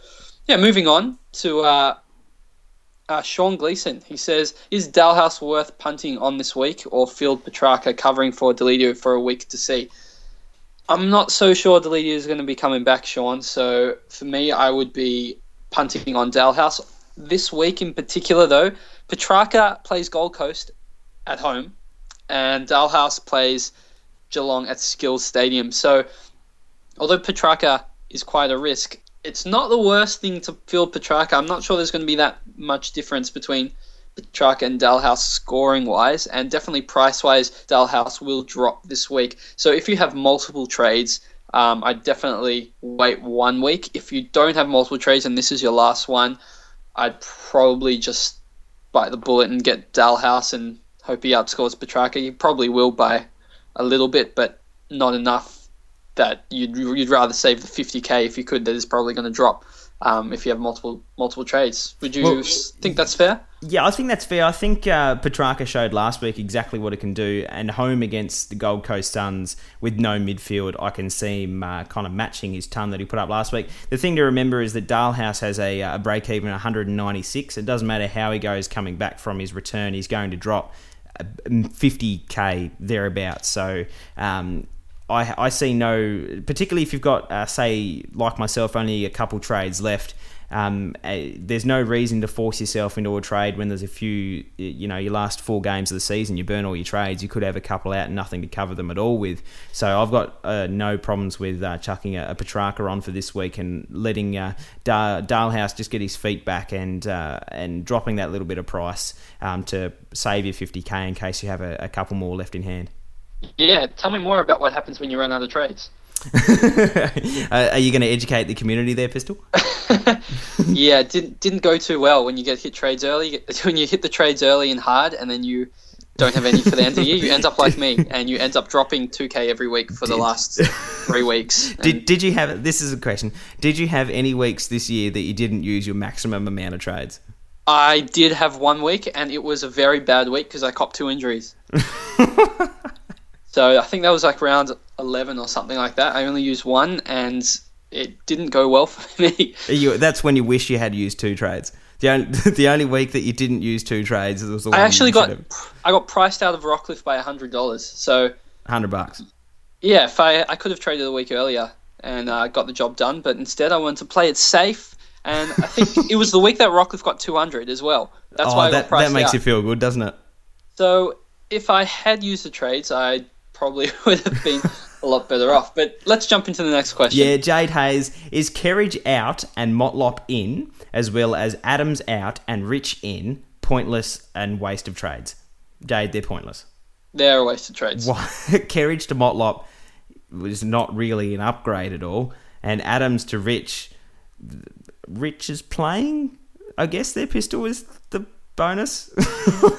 Yeah, moving on to uh, uh, Sean Gleason. He says, "Is Dahlhaus worth punting on this week, or Field Petrarca covering for Deledio for a week to see?" I'm not so sure Deledio is going to be coming back, Sean. So for me, I would be punting on Dahlhaus this week in particular. Though Petrarca plays Gold Coast at home, and Dahlhaus plays Geelong at Skills Stadium. So although Petrarca is quite a risk, it's not the worst thing to field Petrarca. I'm not sure there's going to be that much difference between Petrarca and Dahlhaus scoring wise, and definitely price wise, Dahlhaus will drop this week. So if you have multiple trades, um, I'd definitely wait one week. If you don't have multiple trades and this is your last one, I'd probably just bite the bullet and get Dahlhaus and hope he outscores Petrarca. You probably will by a little bit, but not enough that you'd you'd rather save the 50k if you could. That is probably going to drop um, if you have multiple multiple trades. Would you well, think that's fair? Yeah, I think that's fair. I think uh, Petrarca showed last week exactly what it can do, and home against the Gold Coast Suns with no midfield, I can see him uh, kind of matching his ton that he put up last week. The thing to remember is that Dahlhaus has a, uh, a break even 196. It doesn't matter how he goes coming back from his return, he's going to drop 50k thereabouts. So um, I, I see no, particularly if you've got, uh, say, like myself, only a couple trades left. Um, uh, there's no reason to force yourself into a trade when there's a few, you know, your last four games of the season, you burn all your trades. You could have a couple out and nothing to cover them at all with. So I've got uh, no problems with uh, chucking a, a, Petrarca on for this week and letting uh, Dahlhaus just get his feet back and uh, and dropping that little bit of price um, to save your 50k in case you have a, a couple more left in hand. Yeah, tell me more about what happens when you run out of trades. uh, are you going to educate the community there, Pistol? yeah, didn't didn't go too well when you get hit trades early. When you hit the trades early and hard, and then you don't have any for the end of the year, you end up like me, and you end up dropping two k every week for did, the last three weeks. Did Did you have? This is a question. Did you have any weeks this year that you didn't use your maximum amount of trades? I did have one week, and it was a very bad week because I copped two injuries. So I think that was like round 11 or something like that. I only used one, and it didn't go well for me. You, that's when you wish you had used two trades. The only, the only week that you didn't use two trades was the one. I actually got I got priced out of Rockliff by hundred dollars. So hundred bucks. Yeah, if I I could have traded a week earlier and uh, got the job done, but instead I wanted to play it safe. And I think it was the week that Rockliff got 200 as well. That's oh, why that, that makes out. you feel good, doesn't it? So if I had used the trades, I probably would have been a lot better off. But let's jump into the next question. Yeah, Jade Hayes is Kerridge out and Motlop in, as well as Adams out and Rich in. Pointless and waste of trades. Jade, they're pointless. They're a waste of trades. Kerridge to Motlop was not really an upgrade at all, and Adams to Rich. Rich is playing. I guess their pistol is the bonus.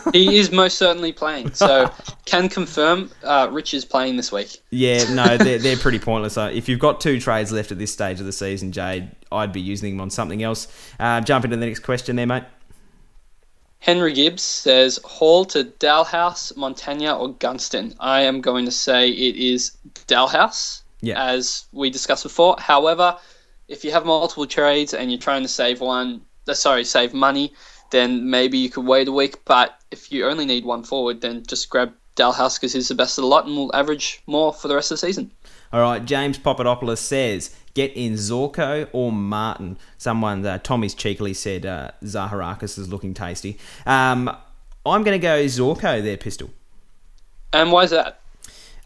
he is most certainly playing. So can confirm uh, Rich is playing this week. Yeah, no, they're, they're pretty pointless. Uh, if you've got two trades left at this stage of the season, Jade, I'd be using them on something else. Uh, jump into the next question there, mate. Henry Gibbs says Hall to Dahlhaus, Montagna, or Gunston. I am going to say it is Dahlhaus, yeah. as we discussed before. However, if you have multiple trades and you're trying to save one, uh, sorry, save money, then maybe you could wait a week. But if you only need one forward, then just grab Dahlhaus because he's the best of the lot and will average more for the rest of the season. All right, James Papadopoulos says, get in Zorko or Martin. Someone, uh, Tommy's cheekily said uh, Zaharakis is looking tasty. Um, I'm going to go Zorko there, Pistol. And why is that?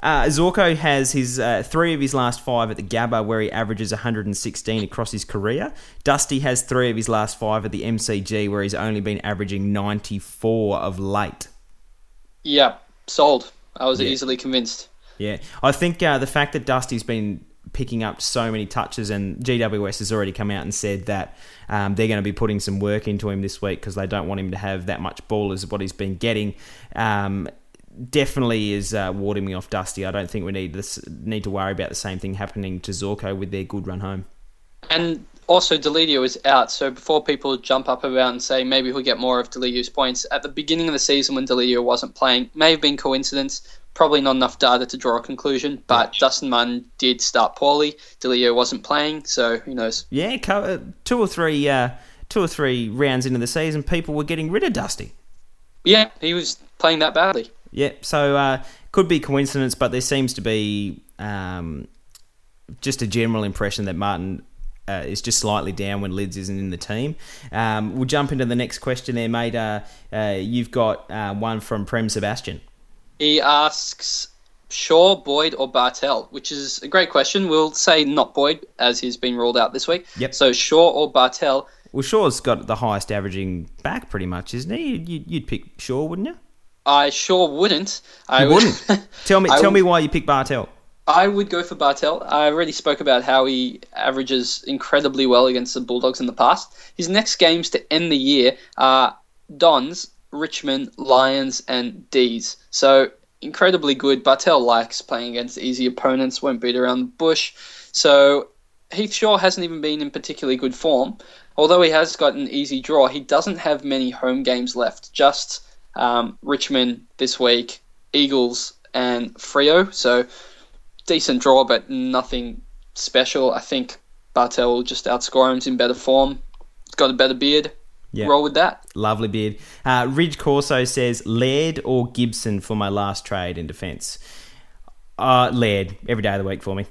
Uh, Zorko has his uh, three of his last five at the Gabba, where he averages 116 across his career. Dusty has three of his last five at the MCG, where he's only been averaging 94 of late. Yeah, sold. I was yeah. easily convinced. Yeah, I think uh, the fact that Dusty's been picking up so many touches, and GWS has already come out and said that um, they're going to be putting some work into him this week because they don't want him to have that much ball as what he's been getting. Um, definitely is uh, warding me off Dusty. I don't think we need this need to worry about the same thing happening to Zorko with their good run home. And also, Deledio is out, so before people jump up about and say maybe he'll get more of Deledio's points, at the beginning of the season when Deledio wasn't playing, may have been coincidence, probably not enough data to draw a conclusion. But Dustin Martin did start poorly. Delio wasn't playing, so who knows? Yeah, two or three, uh, two or three rounds into the season, people were getting rid of Dusty. Yeah, he was playing that badly. Yeah, so uh, could be coincidence, but there seems to be um, just a general impression that Martin uh, is just slightly down when Lids isn't in the team. Um, we'll jump into the next question there, mate. Uh, uh, you've got uh, one from Prem Sebastian. He asks Shaw, Boyd, or Bartel, which is a great question. We'll say not Boyd, as he's been ruled out this week. Yep. So Shaw or Bartel. Well, Shaw's got the highest averaging back, pretty much, isn't he? You'd, you'd pick Shaw, wouldn't you? I sure wouldn't. I you wouldn't. tell me, tell me why you pick Bartel. I would go for Bartel. I already spoke about how he averages incredibly well against the Bulldogs in the past. His next games to end the year are Dons, Richmond, Lions, and D's. So incredibly good. Bartel likes playing against easy opponents, won't beat around the bush. So Heath Shaw hasn't even been in particularly good form. Although he has got an easy draw, he doesn't have many home games left. Just um, Richmond this week, Eagles, and Freo. So decent draw, but nothing special. I think Bartel will just outscore him. He's in better form. He's got a better beard. Yeah. Roll with that. Lovely beard. Uh, Ridge Corso says Laird or Gibson for my last trade in defence. Uh, Laird every day of the week for me.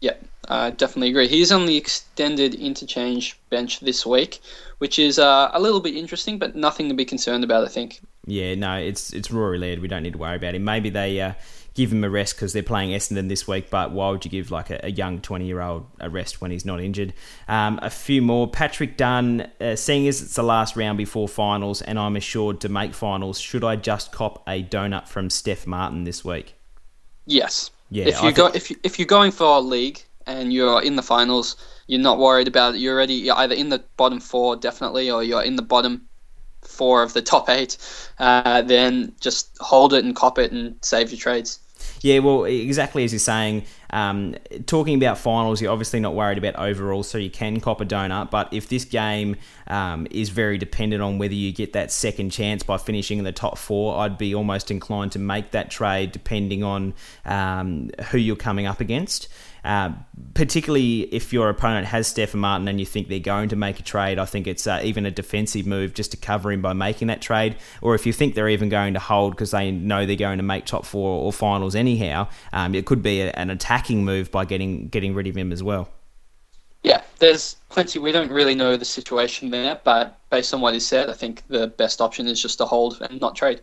Yeah, I definitely agree. He's on the extended interchange bench this week, which is uh, a little bit interesting, but nothing to be concerned about. I think. Yeah, no, it's it's Rory Laird. We don't need to worry about him. Maybe they uh, give him a rest because they're playing Essendon this week. But why would you give like a, a young twenty year old a rest when he's not injured? Um, a few more. Patrick Dunn, uh, seeing as it's the last round before finals, and I'm assured to make finals, should I just cop a donut from Steph Martin this week? Yes. Yeah. If you go, if you, if you're going for a league and you're in the finals, you're not worried about it. You're already you're either in the bottom four definitely, or you're in the bottom four of the top eight. Uh, then just hold it and cop it and save your trades. Yeah, well, exactly as you're saying. Um, talking about finals, you're obviously not worried about overall, so you can cop a donut. But if this game um, is very dependent on whether you get that second chance by finishing in the top four, I'd be almost inclined to make that trade depending on um, who you're coming up against. Uh, particularly if your opponent has Stefan Martin and you think they're going to make a trade, I think it's uh, even a defensive move just to cover him by making that trade. Or if you think they're even going to hold because they know they're going to make top four or finals anyhow, um, it could be a, an attacking move by getting getting rid of him as well. Yeah, there's plenty. We don't really know the situation there, but based on what he said, I think the best option is just to hold and not trade.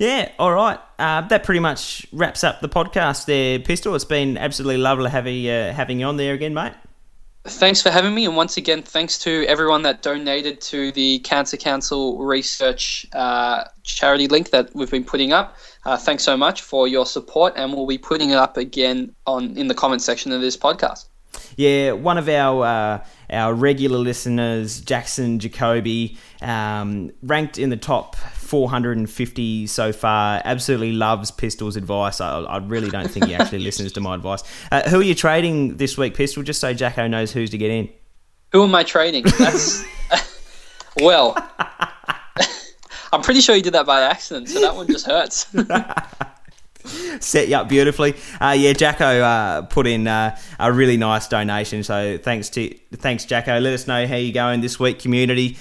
Yeah, all right. Uh, that pretty much wraps up the podcast there, Pistol. It's been absolutely lovely having, uh, having you on there again, mate. Thanks for having me, and once again, thanks to everyone that donated to the Cancer Council research uh, charity link that we've been putting up. Uh, thanks so much for your support, and we'll be putting it up again on in the comment section of this podcast. Yeah, one of our uh, our regular listeners, Jackson Jacoby, um, ranked in the top 450 so far. Absolutely loves Pistol's advice. I, I really don't think he actually listens to my advice. Uh, who are you trading this week, Pistol? Just so Jacko knows who's to get in. Who am I trading? That's well. I'm pretty sure you did that by accident, so that one just hurts. set you up beautifully. Uh, yeah, Jacko uh, put in uh, a really nice donation. So thanks to thanks Jacko. Let us know how you're going this week, community.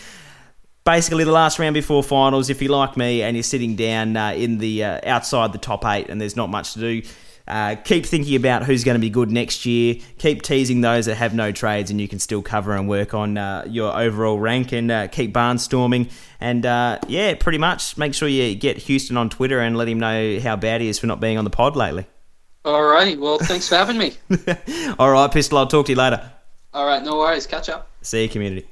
Basically, the last round before finals. If you like me and you're sitting down uh, in the uh, outside the top eight, and there's not much to do uh, keep thinking about who's going to be good next year. Keep teasing those that have no trades, and you can still cover and work on uh, your overall rank and uh, keep barnstorming. And uh, yeah, pretty much make sure you get Houston on Twitter and let him know how bad he is for not being on the pod lately. All right. Well, thanks for having me. All right, Pistol. I'll talk to you later. All right. No worries. Catch up. See you, community.